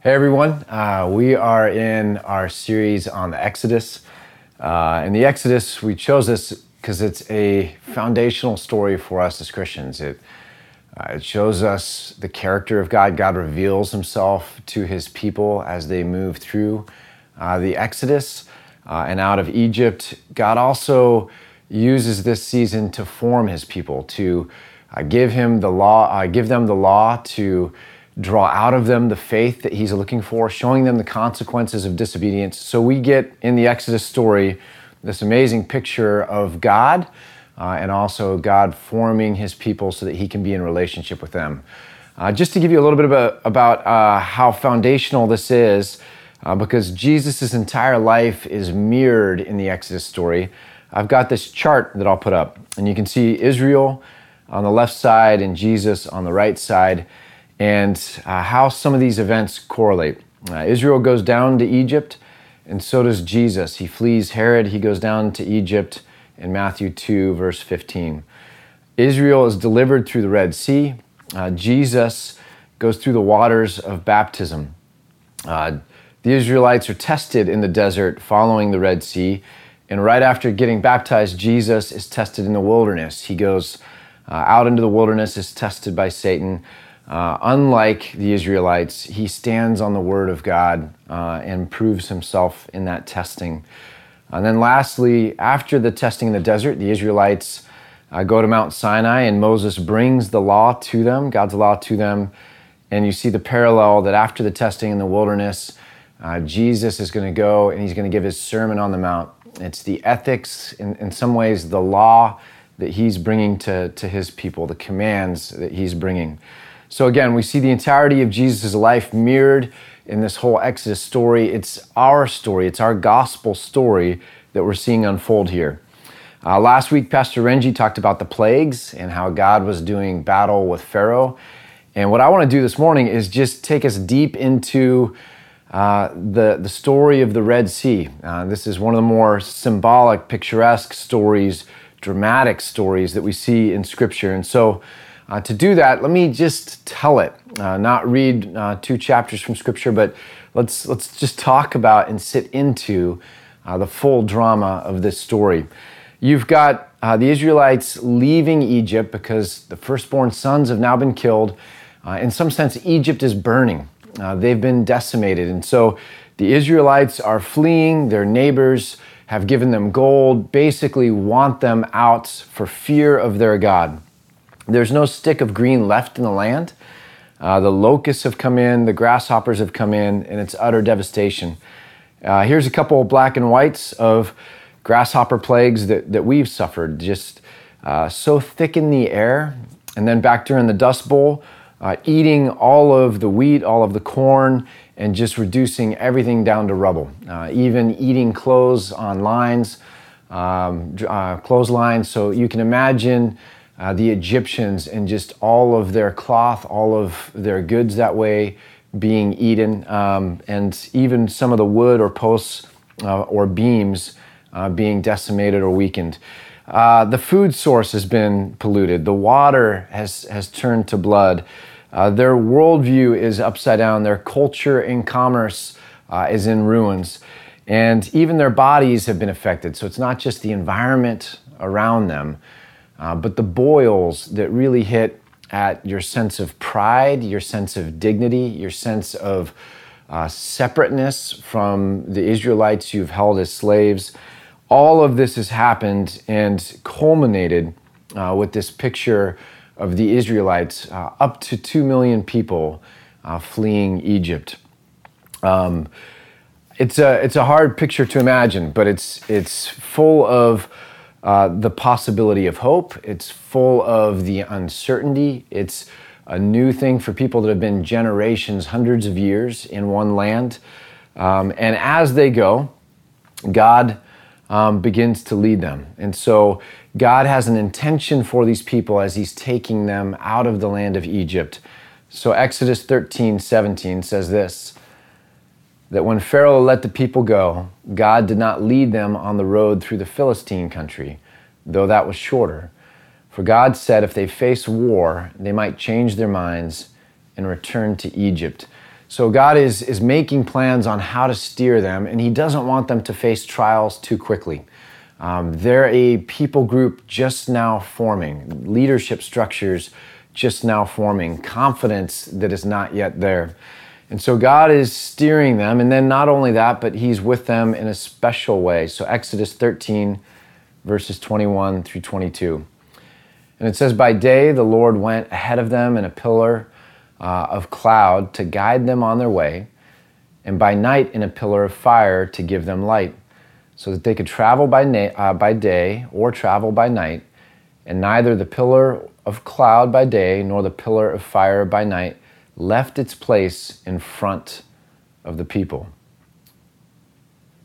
Hey everyone, uh, we are in our series on the Exodus. Uh, in the Exodus, we chose this because it's a foundational story for us as Christians. It, uh, it shows us the character of God. God reveals himself to his people as they move through uh, the Exodus uh, and out of Egypt. God also uses this season to form his people, to uh, give him the law, give them the law to draw out of them the faith that he's looking for, showing them the consequences of disobedience. So we get in the Exodus story this amazing picture of God uh, and also God forming his people so that he can be in relationship with them. Uh, just to give you a little bit about, about uh, how foundational this is, uh, because Jesus' entire life is mirrored in the Exodus story, I've got this chart that I'll put up. And you can see Israel on the left side and Jesus on the right side and uh, how some of these events correlate. Uh, Israel goes down to Egypt, and so does Jesus. He flees Herod, he goes down to Egypt in Matthew 2, verse 15. Israel is delivered through the Red Sea. Uh, Jesus goes through the waters of baptism. Uh, the Israelites are tested in the desert following the Red Sea. And right after getting baptized, Jesus is tested in the wilderness. He goes uh, out into the wilderness, is tested by Satan. Uh, unlike the Israelites, he stands on the word of God uh, and proves himself in that testing. And then, lastly, after the testing in the desert, the Israelites uh, go to Mount Sinai and Moses brings the law to them, God's law to them. And you see the parallel that after the testing in the wilderness, uh, Jesus is going to go and he's going to give his Sermon on the Mount. It's the ethics, in, in some ways, the law that he's bringing to, to his people, the commands that he's bringing. So again, we see the entirety of Jesus' life mirrored in this whole Exodus story. It's our story, it's our gospel story that we're seeing unfold here. Uh, last week, Pastor Renji talked about the plagues and how God was doing battle with Pharaoh. And what I want to do this morning is just take us deep into uh, the, the story of the Red Sea. Uh, this is one of the more symbolic, picturesque stories, dramatic stories that we see in Scripture. And so, uh, to do that, let me just tell it, uh, not read uh, two chapters from Scripture, but let's, let's just talk about and sit into uh, the full drama of this story. You've got uh, the Israelites leaving Egypt because the firstborn sons have now been killed. Uh, in some sense, Egypt is burning, they've been decimated. And so the Israelites are fleeing, their neighbors have given them gold, basically want them out for fear of their God. There's no stick of green left in the land. Uh, the locusts have come in, the grasshoppers have come in, and it's utter devastation. Uh, here's a couple of black and whites of grasshopper plagues that, that we've suffered, just uh, so thick in the air. And then back during the Dust Bowl, uh, eating all of the wheat, all of the corn, and just reducing everything down to rubble. Uh, even eating clothes on lines, um, uh, clotheslines. So you can imagine uh, the Egyptians and just all of their cloth, all of their goods that way being eaten, um, and even some of the wood or posts uh, or beams uh, being decimated or weakened. Uh, the food source has been polluted. The water has, has turned to blood. Uh, their worldview is upside down. Their culture and commerce uh, is in ruins. And even their bodies have been affected. So it's not just the environment around them, uh, but the boils that really hit at your sense of pride, your sense of dignity, your sense of uh, separateness from the Israelites you've held as slaves. All of this has happened and culminated uh, with this picture of the Israelites, uh, up to 2 million people uh, fleeing Egypt. Um, it's, a, it's a hard picture to imagine, but it's, it's full of uh, the possibility of hope. It's full of the uncertainty. It's a new thing for people that have been generations, hundreds of years in one land. Um, and as they go, God um, begins to lead them. And so God has an intention for these people as He's taking them out of the land of Egypt. So Exodus 13, 17 says this that when Pharaoh let the people go, God did not lead them on the road through the Philistine country, though that was shorter. For God said if they face war, they might change their minds and return to Egypt. So God is, is making plans on how to steer them, and He doesn't want them to face trials too quickly. Um, they're a people group just now forming, leadership structures just now forming, confidence that is not yet there. And so God is steering them, and then not only that, but He's with them in a special way. So Exodus 13, verses 21 through 22. And it says, By day the Lord went ahead of them in a pillar uh, of cloud to guide them on their way, and by night in a pillar of fire to give them light, so that they could travel by, na- uh, by day or travel by night. And neither the pillar of cloud by day nor the pillar of fire by night left its place in front of the people.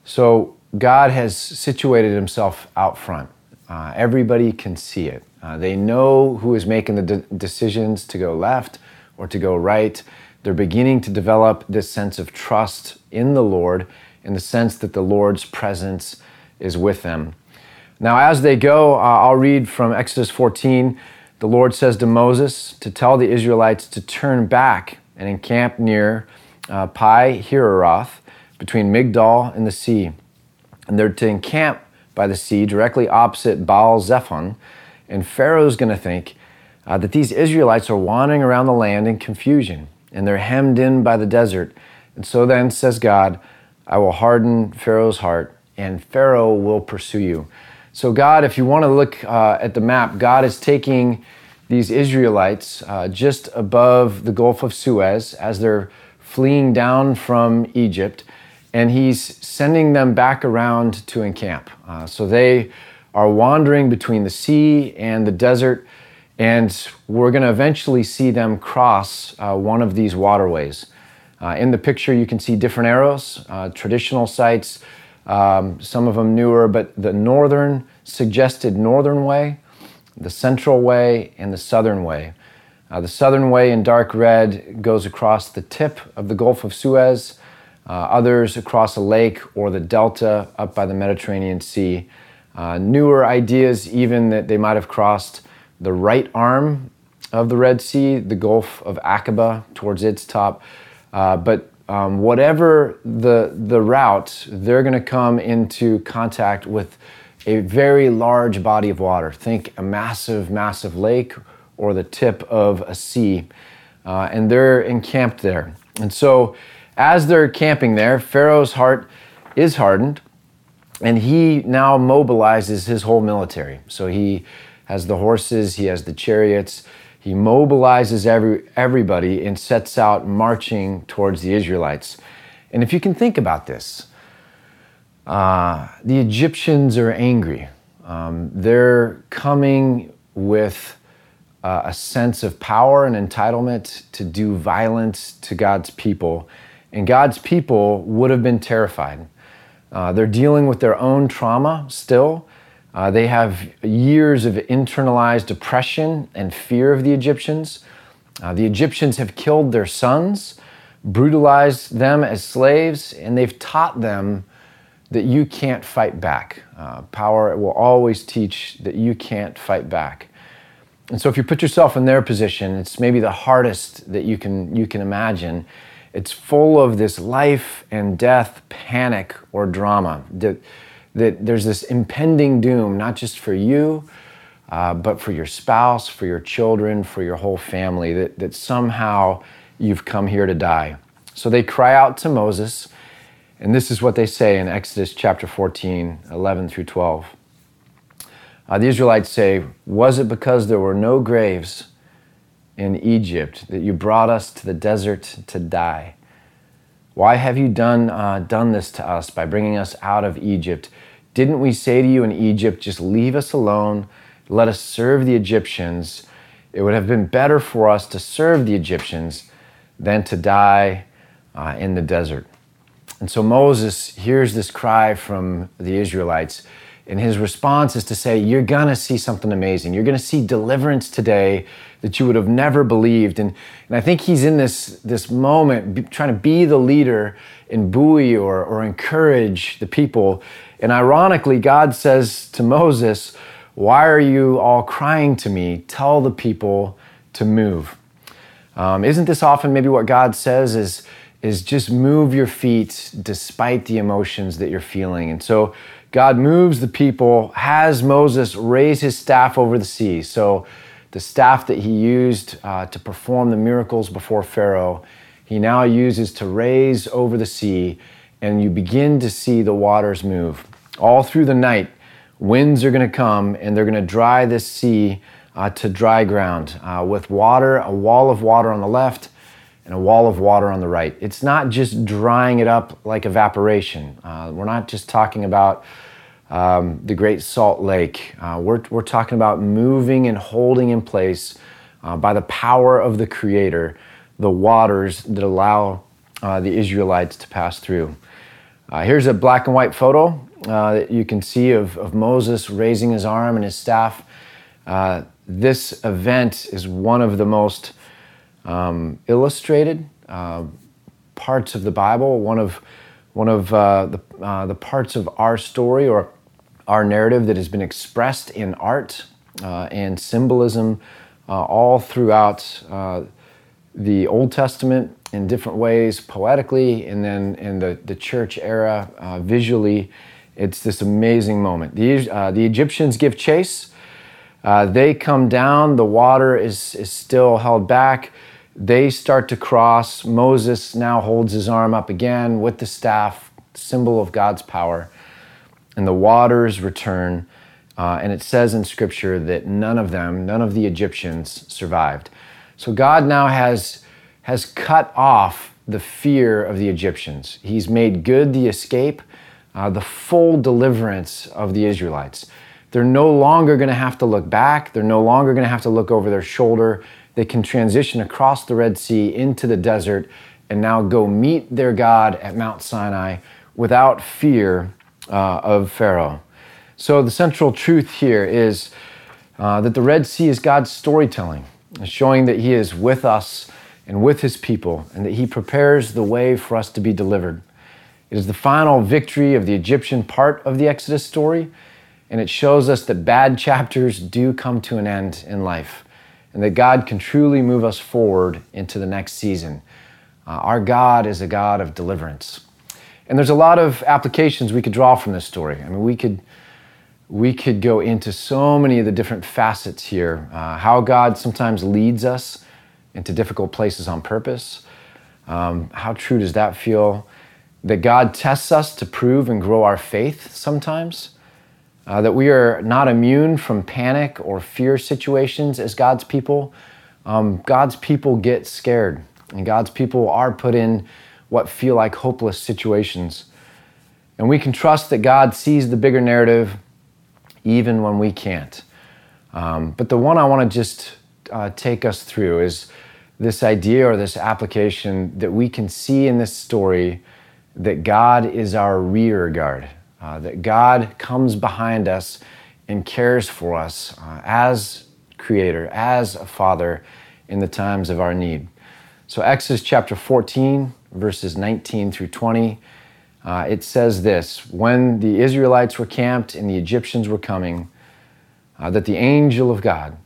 So God has situated himself out front. Uh, everybody can see it. Uh, they know who is making the de- decisions to go left or to go right. They're beginning to develop this sense of trust in the Lord, in the sense that the Lord's presence is with them. Now, as they go, uh, I'll read from Exodus 14. The Lord says to Moses to tell the Israelites to turn back and encamp near uh, Pi Hahiroth between Migdol and the sea. And they're to encamp by the sea directly opposite Baal Zephon. And Pharaoh's going to think, uh, that these Israelites are wandering around the land in confusion and they're hemmed in by the desert. And so then says God, I will harden Pharaoh's heart and Pharaoh will pursue you. So, God, if you want to look uh, at the map, God is taking these Israelites uh, just above the Gulf of Suez as they're fleeing down from Egypt, and He's sending them back around to encamp. Uh, so they are wandering between the sea and the desert and we're going to eventually see them cross uh, one of these waterways. Uh, in the picture, you can see different arrows, uh, traditional sites, um, some of them newer, but the northern suggested northern way, the central way, and the southern way. Uh, the southern way in dark red goes across the tip of the Gulf of Suez, uh, others across a lake or the delta up by the Mediterranean Sea. Uh, newer ideas, even that they might have crossed the right arm of the Red Sea, the Gulf of Aqaba towards its top. Uh, but um, whatever the, the route, they're going to come into contact with a very large body of water. Think a massive, massive lake or the tip of a sea. Uh, and they're encamped there. And so, as they're camping there, Pharaoh's heart is hardened, and he now mobilizes his whole military. So he has the horses, he has the chariots. He mobilizes every, everybody and sets out marching towards the Israelites. And if you can think about this, uh, the Egyptians are angry. Um, they're coming with uh, a sense of power and entitlement to do violence to God's people. And God's people would have been terrified. Uh, they're dealing with their own trauma still. Uh, they have years of internalized oppression and fear of the Egyptians. Uh, the Egyptians have killed their sons, brutalized them as slaves, and they've taught them that you can't fight back. Uh, power will always teach that you can't fight back. And so if you put yourself in their position, it's maybe the hardest that you can, you can imagine. It's full of this life and death panic or drama. That, that there's this impending doom, not just for you, uh, but for your spouse, for your children, for your whole family, that, that somehow you've come here to die. So they cry out to Moses, and this is what they say in Exodus chapter 14, 11 through 12. Uh, the Israelites say, Was it because there were no graves in Egypt that you brought us to the desert to die? Why have you done, uh, done this to us by bringing us out of Egypt? Didn't we say to you in Egypt, just leave us alone, let us serve the Egyptians? It would have been better for us to serve the Egyptians than to die uh, in the desert. And so Moses hears this cry from the Israelites, and his response is to say, You're gonna see something amazing. You're gonna see deliverance today that you would have never believed. And, and I think he's in this, this moment trying to be the leader and buoy or, or encourage the people. And ironically, God says to Moses, Why are you all crying to me? Tell the people to move. Um, isn't this often maybe what God says is, is just move your feet despite the emotions that you're feeling. And so God moves the people, has Moses raise his staff over the sea. So the staff that he used uh, to perform the miracles before Pharaoh, he now uses to raise over the sea, and you begin to see the waters move. All through the night, winds are going to come and they're going to dry this sea uh, to dry ground uh, with water, a wall of water on the left and a wall of water on the right. It's not just drying it up like evaporation. Uh, we're not just talking about um, the Great Salt Lake. Uh, we're, we're talking about moving and holding in place uh, by the power of the Creator the waters that allow uh, the Israelites to pass through. Uh, here's a black and white photo uh, that you can see of, of Moses raising his arm and his staff. This event is one of the most um, illustrated parts of the Bible, one of one of the, the parts of our story or our narrative that has been expressed in art uh, and symbolism uh, all throughout uh, the Old Testament in different ways, poetically, and then in the, the church era, uh, visually. It's this amazing moment. The, uh, the Egyptians give chase. Uh, they come down, the water is, is still held back. They start to cross. Moses now holds his arm up again with the staff, symbol of God's power and the waters return. Uh, and it says in Scripture that none of them, none of the Egyptians survived. So God now has, has cut off the fear of the Egyptians. He's made good the escape, uh, the full deliverance of the Israelites. They're no longer going to have to look back. They're no longer going to have to look over their shoulder. They can transition across the Red Sea into the desert and now go meet their God at Mount Sinai without fear uh, of Pharaoh. So, the central truth here is uh, that the Red Sea is God's storytelling, showing that He is with us and with His people, and that He prepares the way for us to be delivered. It is the final victory of the Egyptian part of the Exodus story, and it shows us that bad chapters do come to an end in life, and that God can truly move us forward into the next season. Uh, our God is a God of deliverance. And there's a lot of applications we could draw from this story. I mean, we could we could go into so many of the different facets here. Uh, how God sometimes leads us into difficult places on purpose. Um, how true does that feel? That God tests us to prove and grow our faith sometimes. Uh, that we are not immune from panic or fear situations as God's people. Um, God's people get scared, and God's people are put in what feel like hopeless situations. And we can trust that God sees the bigger narrative even when we can't. Um, but the one I want to just uh, take us through is this idea or this application that we can see in this story that God is our rear guard, uh, that God comes behind us and cares for us uh, as creator, as a father in the times of our need. So, Exodus chapter 14, verses 19 through 20, uh, it says this When the Israelites were camped and the Egyptians were coming, uh, that the angel of God,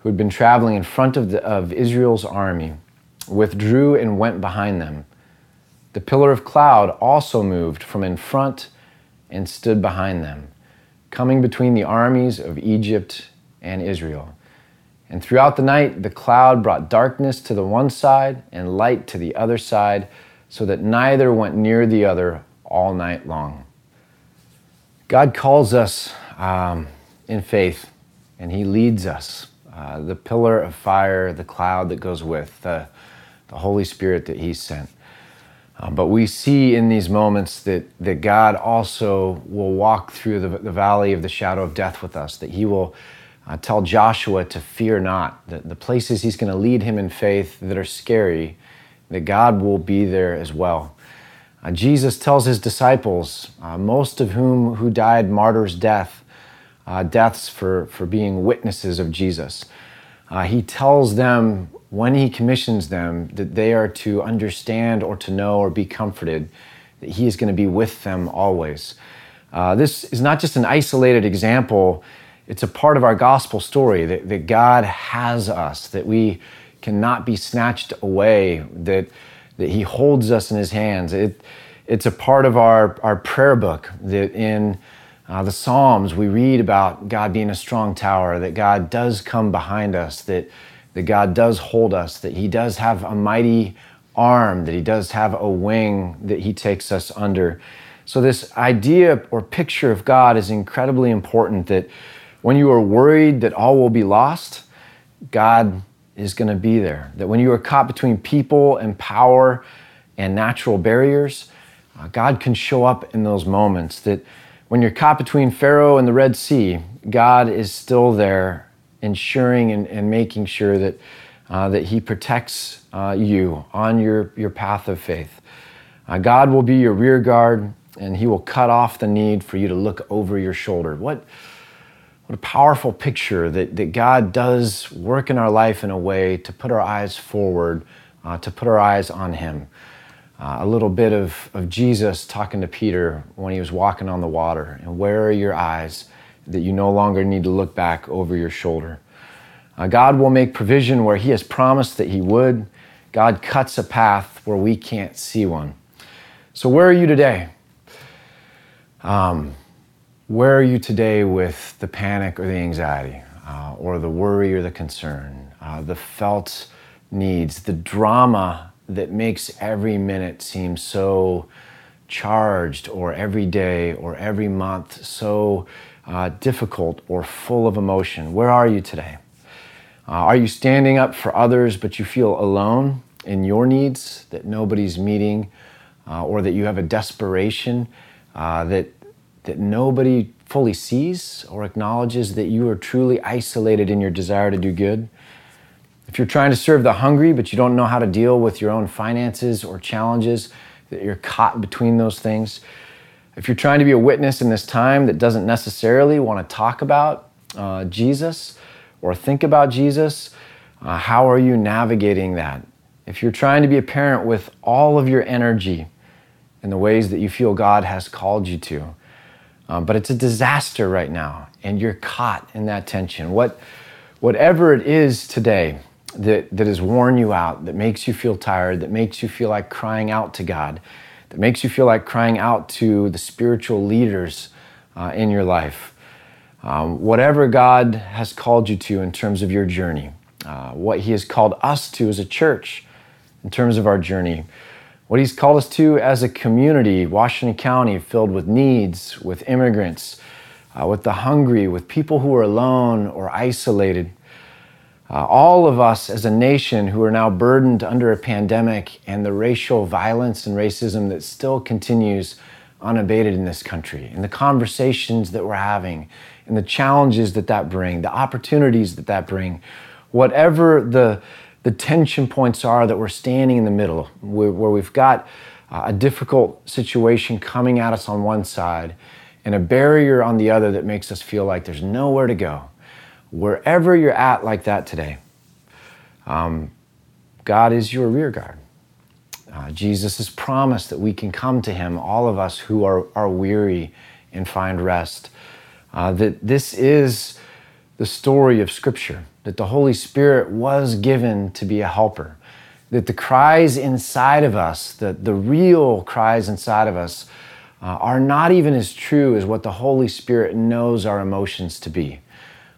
who had been traveling in front of, the, of Israel's army, withdrew and went behind them. The pillar of cloud also moved from in front and stood behind them, coming between the armies of Egypt and Israel. And throughout the night, the cloud brought darkness to the one side and light to the other side, so that neither went near the other all night long. God calls us um, in faith, and He leads us. Uh, the pillar of fire, the cloud that goes with, the, the Holy Spirit that He sent. Uh, but we see in these moments that, that God also will walk through the, the valley of the shadow of death with us, that He will uh, tell Joshua to fear not, that the places he's going to lead him in faith that are scary, that God will be there as well. Uh, Jesus tells his disciples, uh, most of whom who died martyrs' death, uh, deaths for, for being witnesses of Jesus. He tells them when he commissions them that they are to understand or to know or be comforted that he is going to be with them always. Uh, this is not just an isolated example it's a part of our gospel story that, that God has us, that we cannot be snatched away, that, that He holds us in His hands. It, it's a part of our, our prayer book that in uh, the Psalms we read about God being a strong tower, that God does come behind us, that, that God does hold us, that He does have a mighty arm, that He does have a wing that He takes us under. So, this idea or picture of God is incredibly important that when you are worried that all will be lost, God is going to be there. That when you are caught between people and power and natural barriers, uh, God can show up in those moments. That when you're caught between Pharaoh and the Red Sea, God is still there, ensuring and, and making sure that, uh, that He protects uh, you on your, your path of faith. Uh, God will be your rear guard, and He will cut off the need for you to look over your shoulder. What, what a powerful picture that, that God does work in our life in a way to put our eyes forward, uh, to put our eyes on Him. Uh, a little bit of, of Jesus talking to Peter when he was walking on the water. And where are your eyes that you no longer need to look back over your shoulder? Uh, God will make provision where He has promised that He would. God cuts a path where we can't see one. So, where are you today? Um, where are you today with the panic or the anxiety, uh, or the worry or the concern, uh, the felt needs, the drama that makes every minute seem so charged, or every day or every month so uh, difficult or full of emotion? Where are you today? Uh, are you standing up for others, but you feel alone in your needs that nobody's meeting, uh, or that you have a desperation uh, that that nobody fully sees or acknowledges that you are truly isolated in your desire to do good. If you're trying to serve the hungry, but you don't know how to deal with your own finances or challenges, that you're caught between those things. If you're trying to be a witness in this time that doesn't necessarily want to talk about uh, Jesus or think about Jesus, uh, how are you navigating that? If you're trying to be a parent with all of your energy in the ways that you feel God has called you to, um, but it's a disaster right now, and you're caught in that tension. What, whatever it is today that, that has worn you out, that makes you feel tired, that makes you feel like crying out to God, that makes you feel like crying out to the spiritual leaders uh, in your life. Um, whatever God has called you to in terms of your journey, uh, what He has called us to as a church in terms of our journey, what He's called us to as a community, Washington County, filled with needs, with immigrants, uh, with the hungry, with people who are alone or isolated. Uh, all of us as a nation who are now burdened under a pandemic and the racial violence and racism that still continues unabated in this country, and the conversations that we're having, and the challenges that that bring, the opportunities that that bring, whatever the the tension points are that we're standing in the middle, where, we've got a difficult situation coming at us on one side and a barrier on the other that makes us feel like there's nowhere to go. Wherever you're at like that today, um, God is your rear guard. Uh, Jesus has promised that we can come to Him, all of us who are, are weary, and find rest. Uh, that this is the story of Scripture that the Holy Spirit was given to be a helper, that the cries inside of us, the, the real cries inside of us, uh, are not even as true as what the Holy Spirit knows our emotions to be.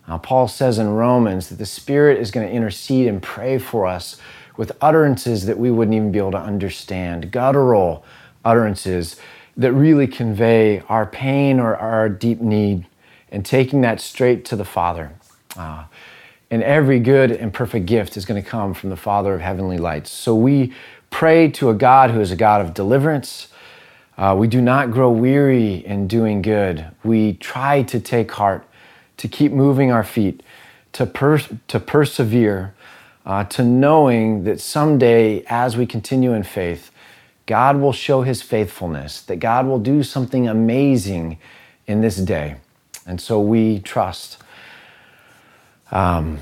Uh, Paul says in Romans that the Spirit is going to intercede and pray for us with utterances that we wouldn't even be able to understand, guttural utterances that really convey our pain or our deep need, and taking that straight to the Father. Uh, and every good and perfect gift is going to come from the Father of heavenly lights. So we pray to a God who is a God of deliverance. Uh, we do not grow weary in doing good. We try to take heart, to keep moving our feet, to, to persevere, uh, to knowing that someday, as we continue in faith, God will show his faithfulness, that God will do something amazing in this day. And so we trust. Um,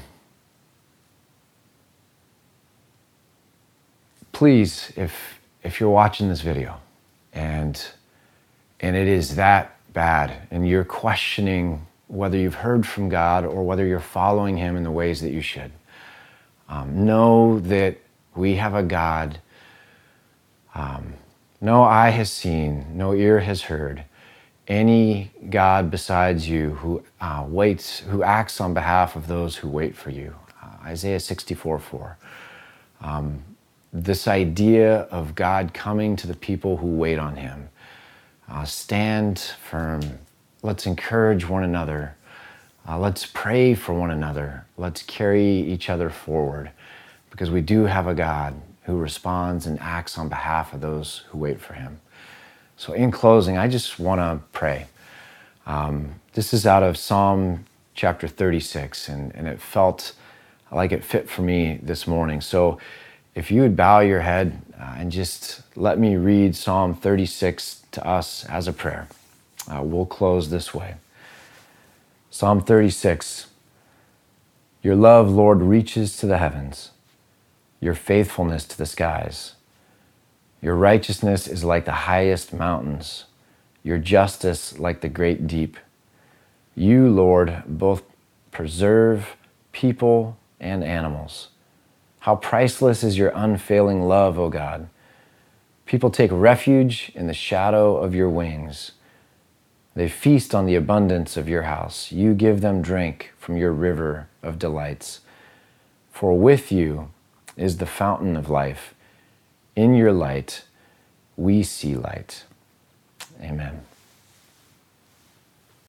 please, if if you're watching this video and and it is that bad and you're questioning whether you've heard from God or whether you're following Him in the ways that you should, um, know that we have a God Um, no eye has seen, no ear has heard any God besides you who uh, waits, who acts on behalf of those who wait for you. Uh, Isaiah 64 4. Um, this idea of God coming to the people who wait on him. Uh, stand firm. Let's encourage one another. Uh, let's pray for one another. Let's carry each other forward because we do have a God who responds and acts on behalf of those who wait for him. So, in closing, I just want to pray. Um, this is out of Psalm chapter 36, and, and it felt like it fit for me this morning. So, if you would bow your head uh, and just let me read Psalm 36 to us as a prayer, uh, we'll close this way. Psalm 36 Your love, Lord, reaches to the heavens, your faithfulness to the skies. Your righteousness is like the highest mountains, your justice like the great deep. You, Lord, both preserve people and animals. How priceless is your unfailing love, O God. People take refuge in the shadow of your wings. They feast on the abundance of your house. You give them drink from your river of delights. For with you is the fountain of life. In your light, we see light. Amen.